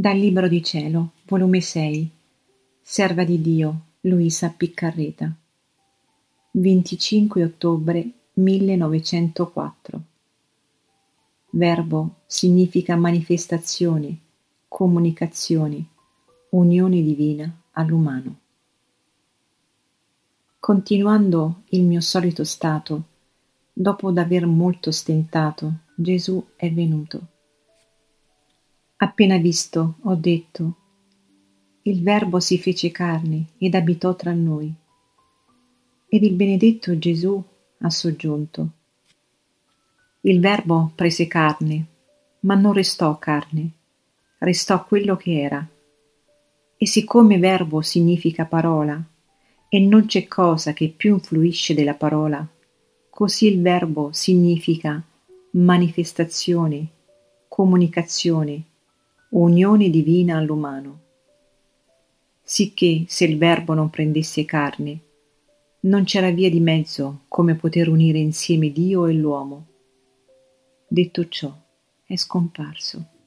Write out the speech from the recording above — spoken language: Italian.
Dal Libro di Cielo, volume 6, Serva di Dio, Luisa Piccarreta, 25 ottobre 1904. Verbo significa manifestazione, comunicazione, unione divina all'umano. Continuando il mio solito stato, dopo d'aver molto stentato, Gesù è venuto Appena visto, ho detto, il Verbo si fece carne ed abitò tra noi. Ed il benedetto Gesù ha soggiunto. Il Verbo prese carne, ma non restò carne, restò quello che era. E siccome Verbo significa parola, e non c'è cosa che più influisce della parola, così il Verbo significa manifestazione, comunicazione, unione divina all'umano. Sicché se il Verbo non prendesse carne, non c'era via di mezzo come poter unire insieme Dio e l'uomo. Detto ciò, è scomparso.